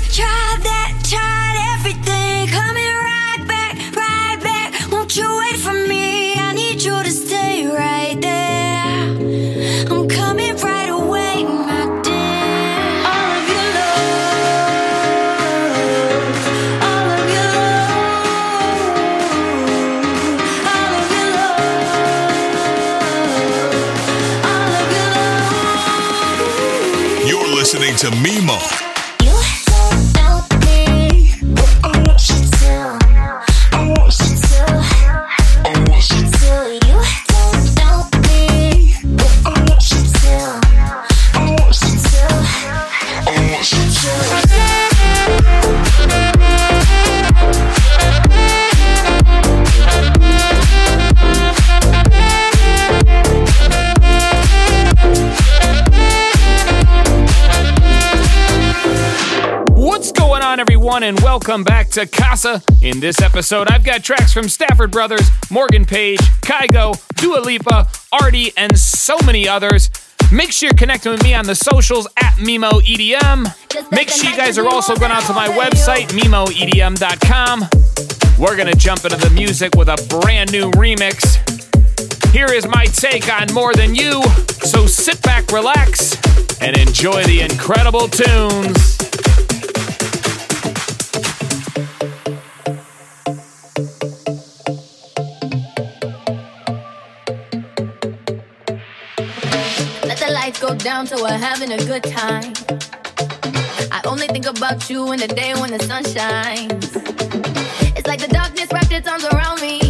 to welcome back to Casa. In this episode, I've got tracks from Stafford Brothers, Morgan Page, Kygo, Dua Lipa, Arty, and so many others. Make sure you're connecting with me on the socials at Mimo EDM. Make sure you guys are also going out to my website, MimoEDM.com. We're going to jump into the music with a brand new remix. Here is my take on More Than You. So sit back, relax, and enjoy the incredible tunes. Down, so we're having a good time. I only think about you in the day when the sun shines. It's like the darkness wrapped its arms around me.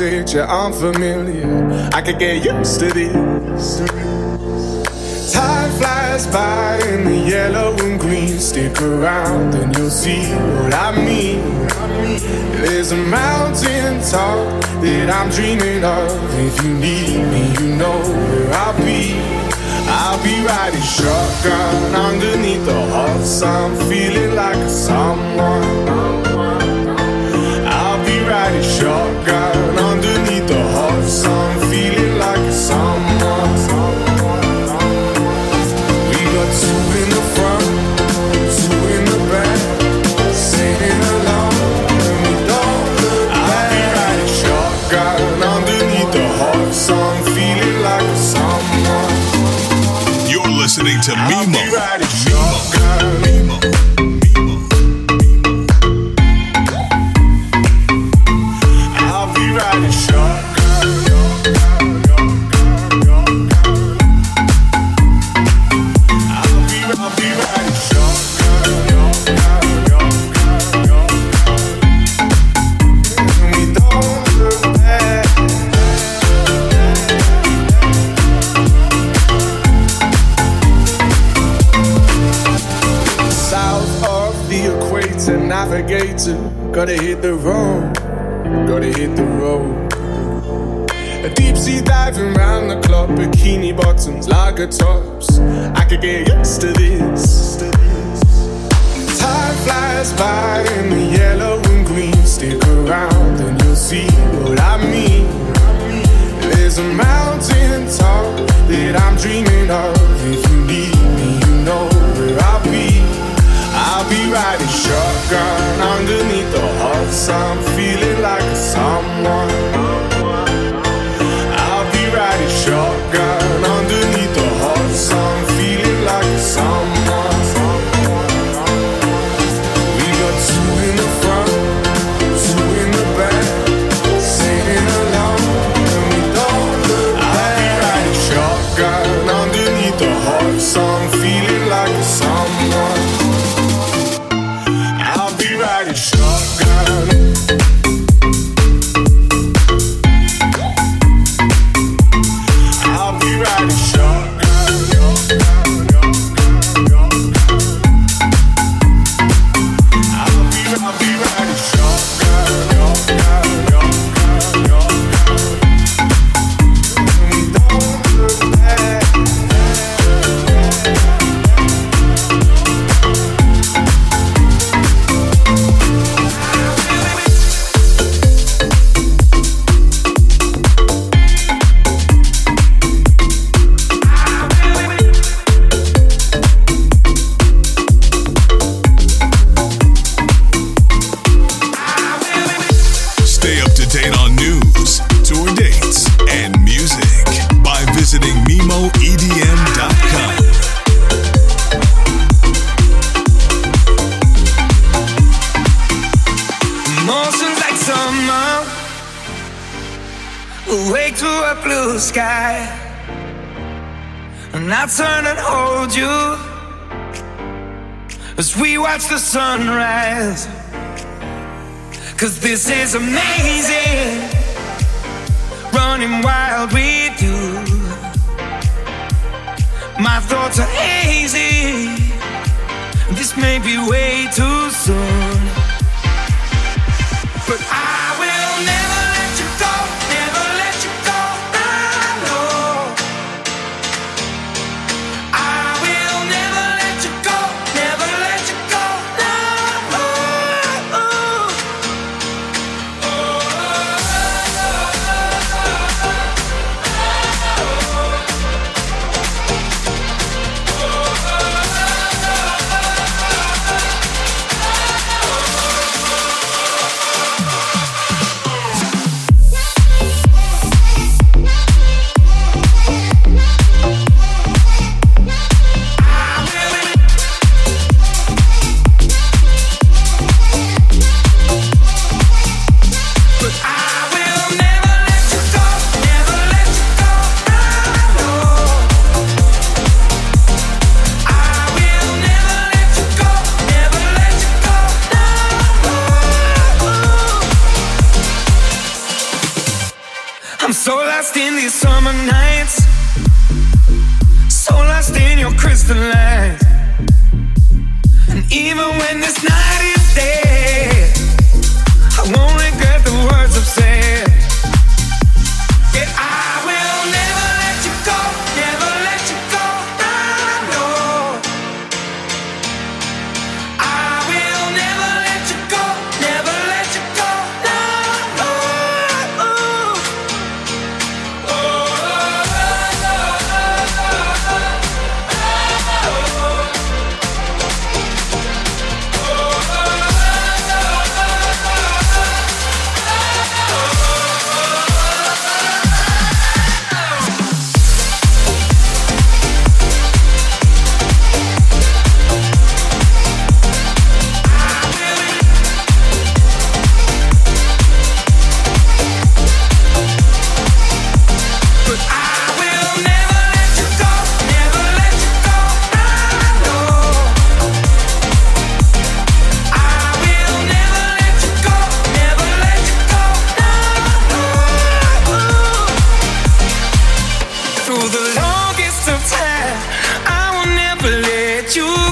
picture unfamiliar. I could get used to this. Time flies by in the yellow and green. Stick around and you'll see what I mean. There's a mountain top that I'm dreaming of. If you need me, you know where I'll be. I'll be riding shotgun underneath the hot sun, feeling like someone. I'll be riding shotgun. to me, you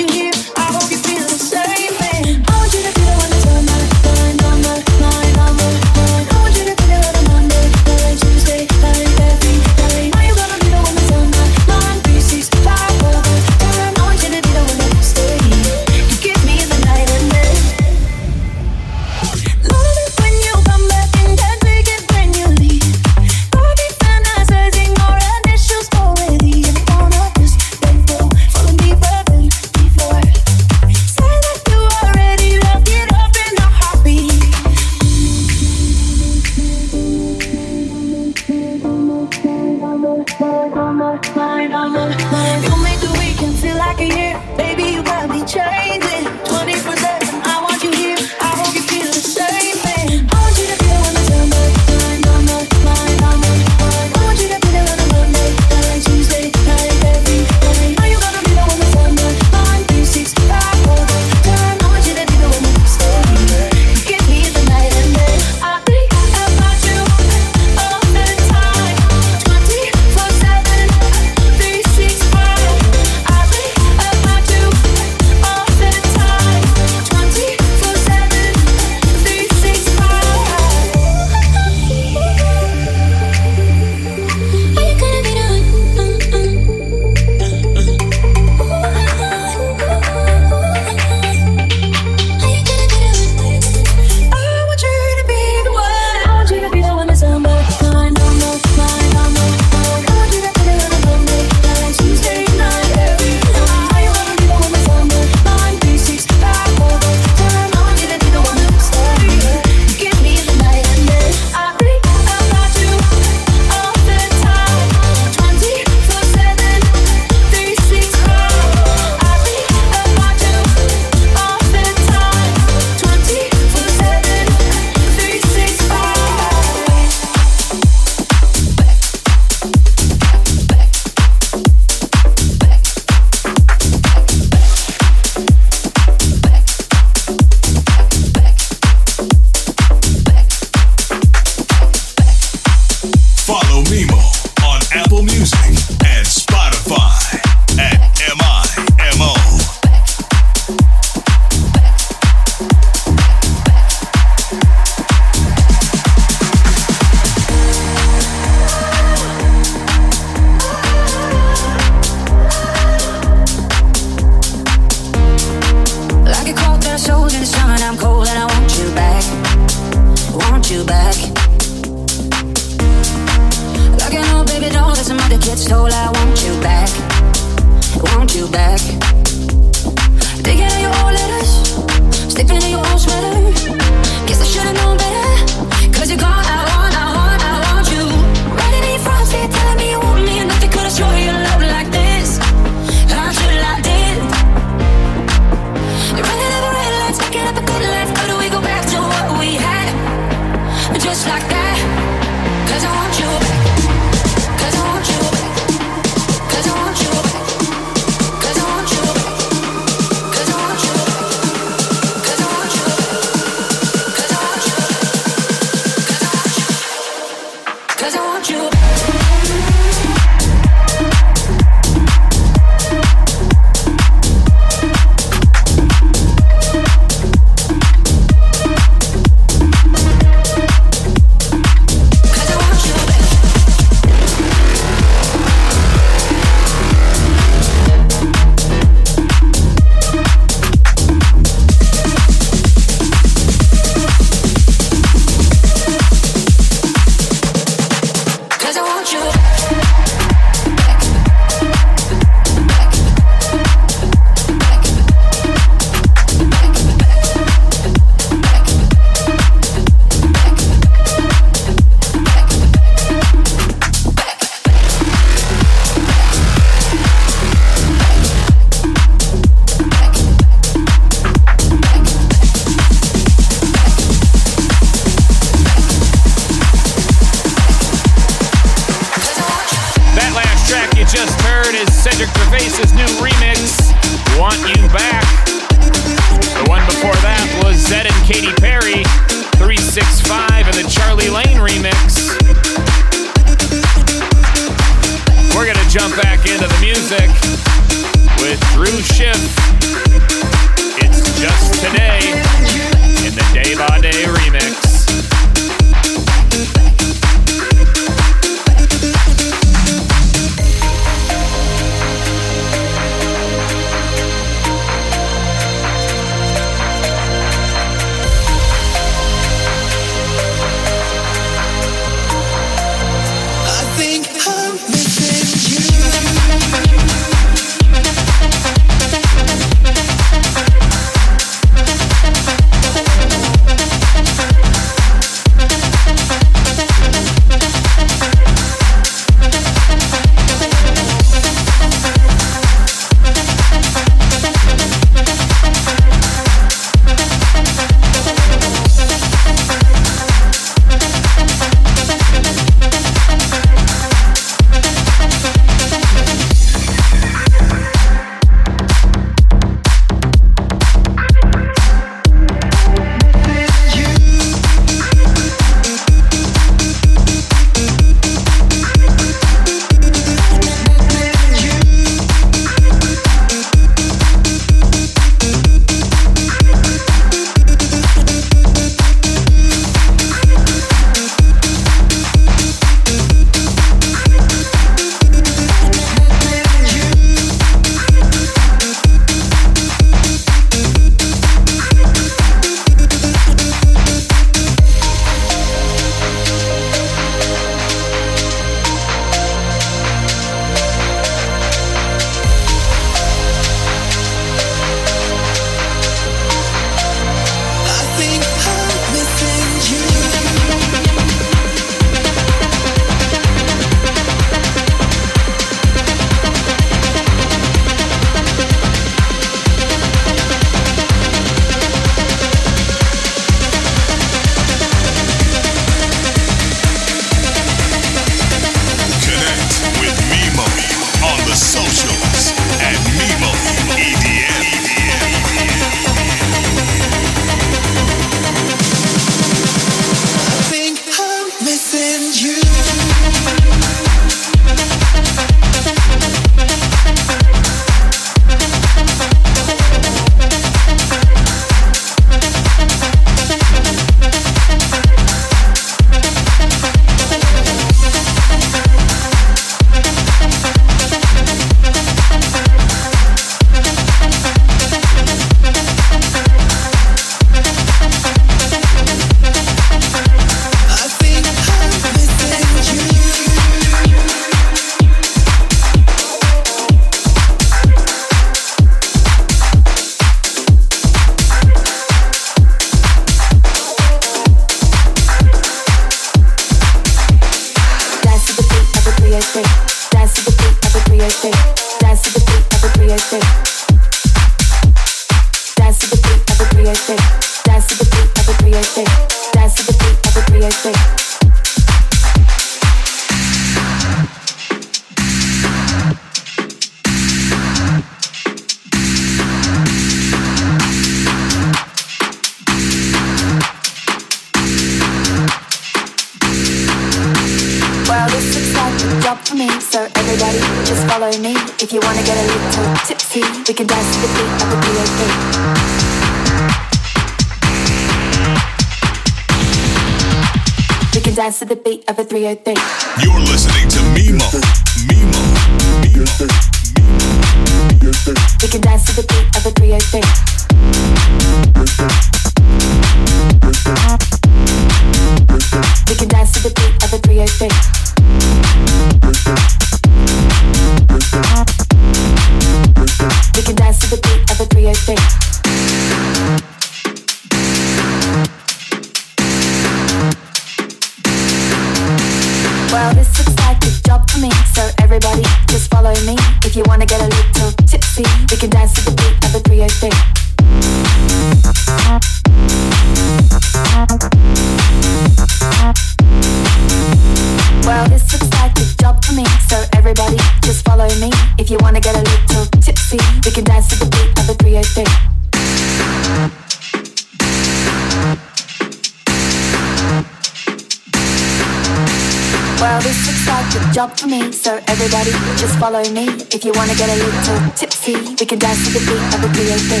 job for me, so everybody just follow me. If you wanna get a little tipsy, we can dance to the beat of a 303.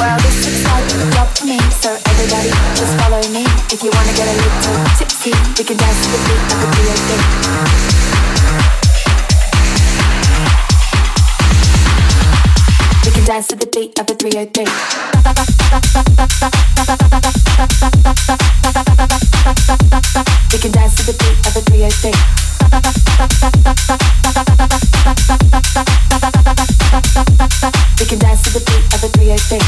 Well, this looks like a job for me, so everybody just follow me. If you wanna get a little tipsy, we can dance to the beat of a 303. Dance to the beat of a 303. We can dance to the beat of a 303. We can dance to the beat of a 303.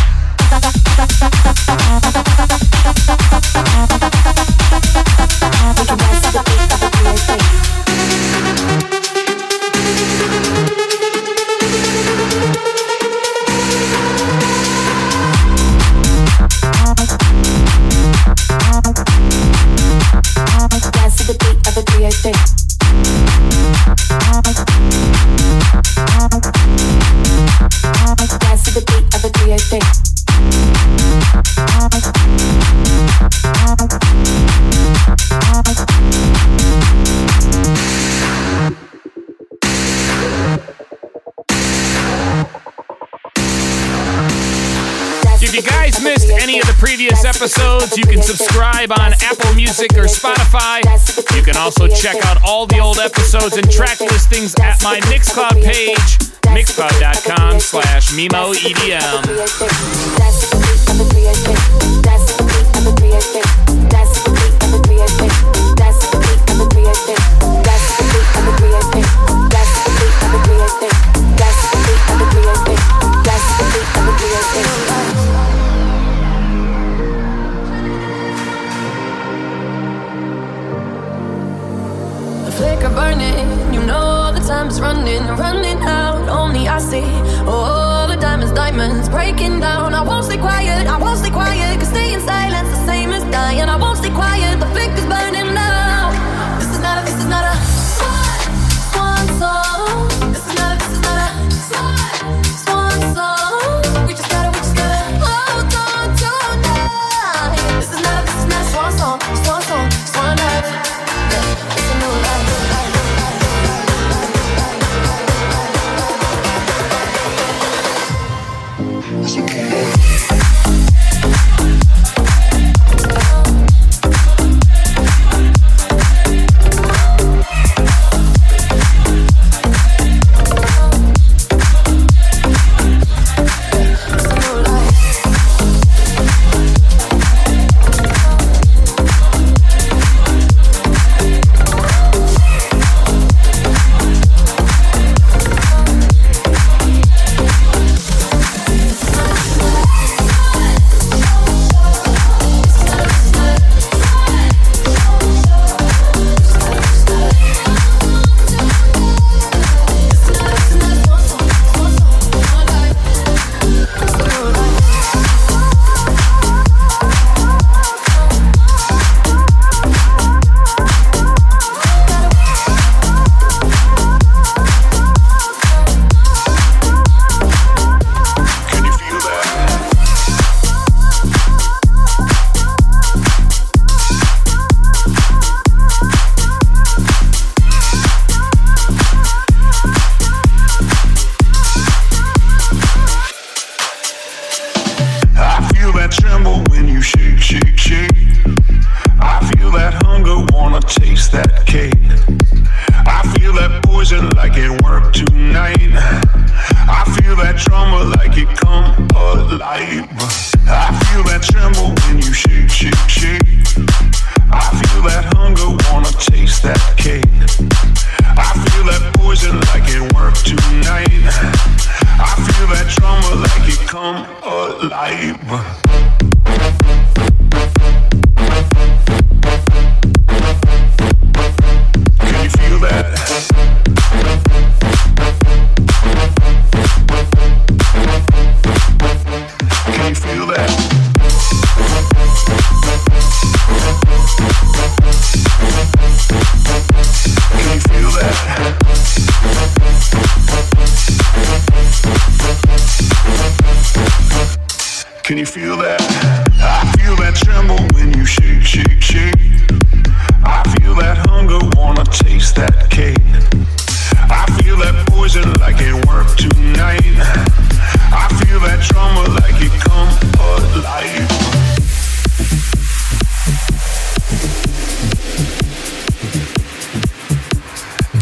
Episodes, you can subscribe on Apple Music or Spotify. You can also check out all the old episodes and track listings at my Mixcloud page, mixcloud.com slash E MimoEDM. Burning, you know the time's running, running out. Only I see all the diamonds, diamonds breaking down. I won't stay quiet, I won't stay quiet, cause staying silent's the same as dying. I won't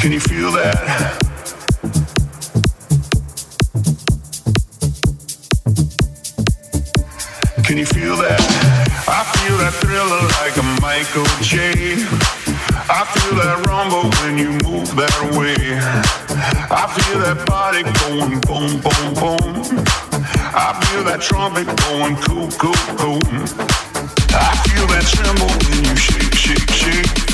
Can you feel that? Can you feel that? I feel that thriller like a Michael J. I feel that rumble when you move that way. I feel that body going boom, boom, boom. I feel that trumpet going cool, cool, cool. I feel that tremble when you shake, shake, shake.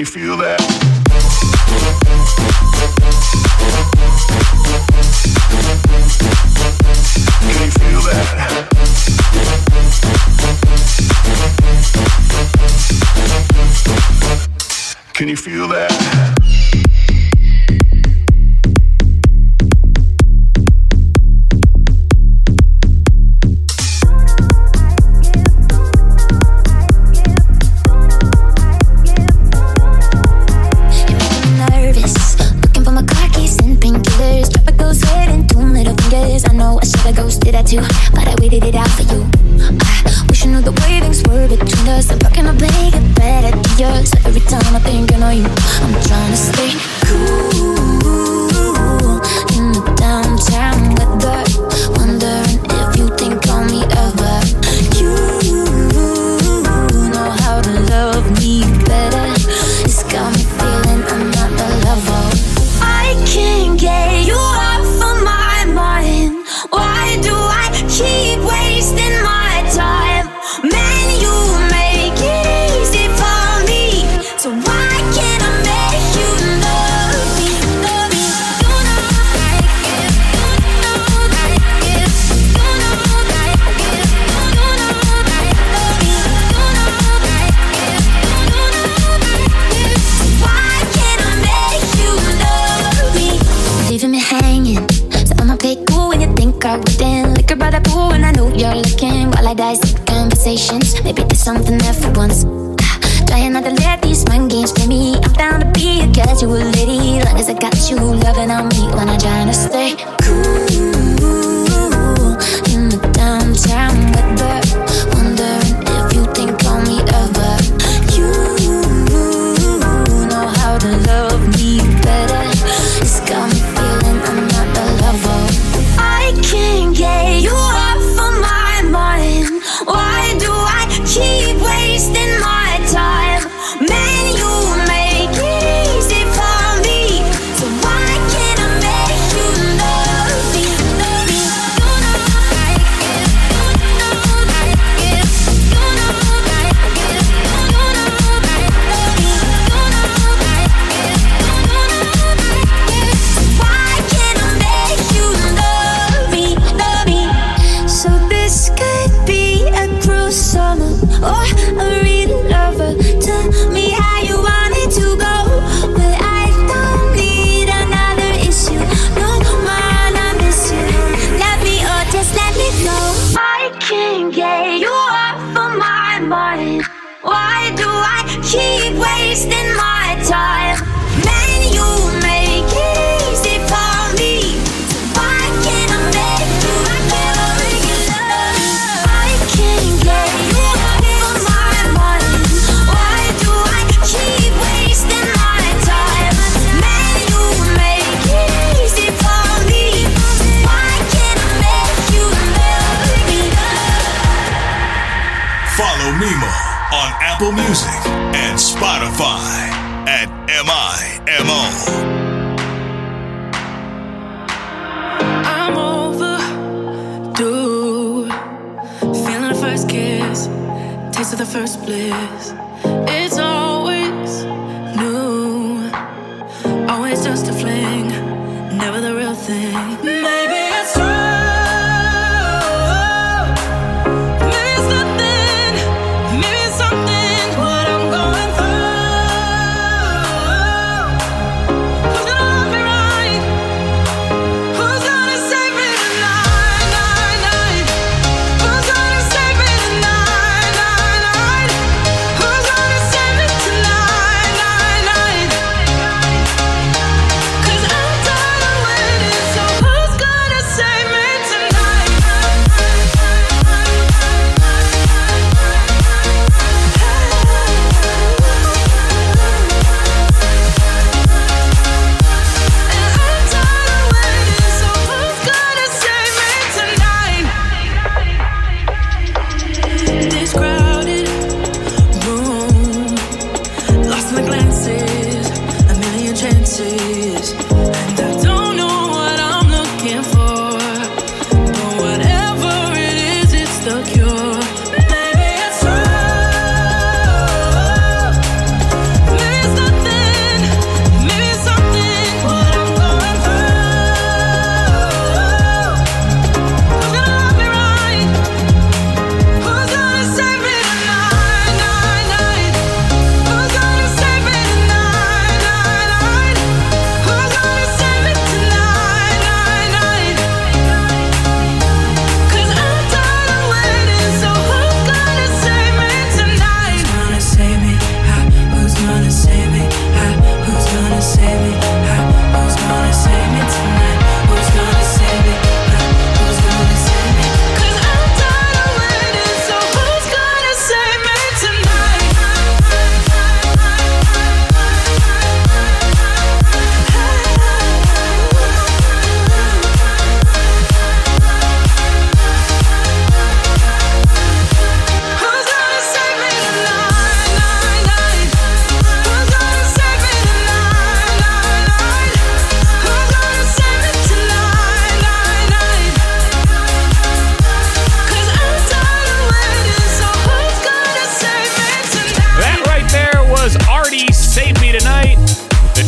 you feel that? Can you feel that? Can you feel that? I ghosted at you, but I waited it out for you. I wish I knew the way things were between us. I'm fucking a big better to yours. Every time I think I know you, I'm trying to stay.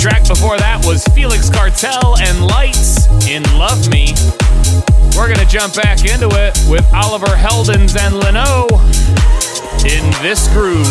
track before that was Felix Cartal and Lights in Love Me. We're going to jump back into it with Oliver Heldens and Lenno in this groove.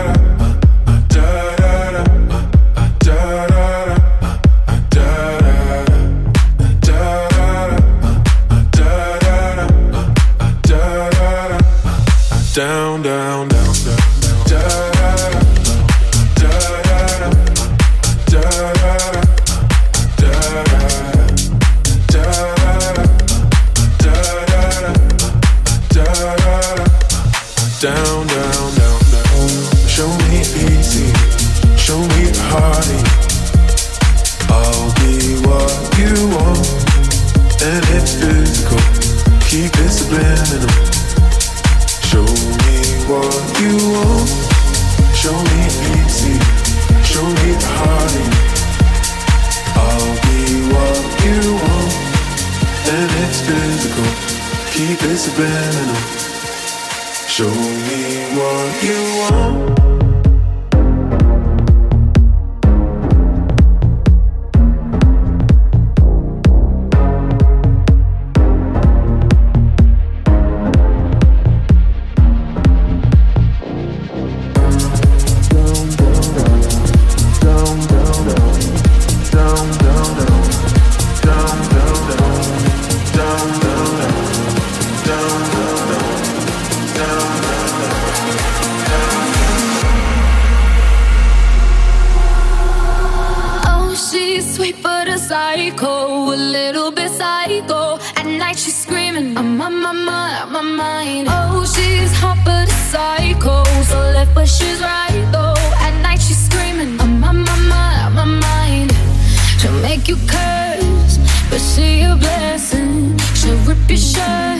I'm on my mind, on my mind. Oh, she's hot but a psycho. So left but she's right though. At night she's screaming. I'm on my mind, on my mind. She'll make you curse, but she a blessing. She'll rip your shirt.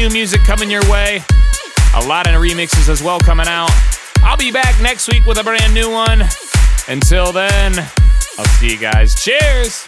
new music coming your way. A lot of remixes as well coming out. I'll be back next week with a brand new one. Until then, I'll see you guys. Cheers!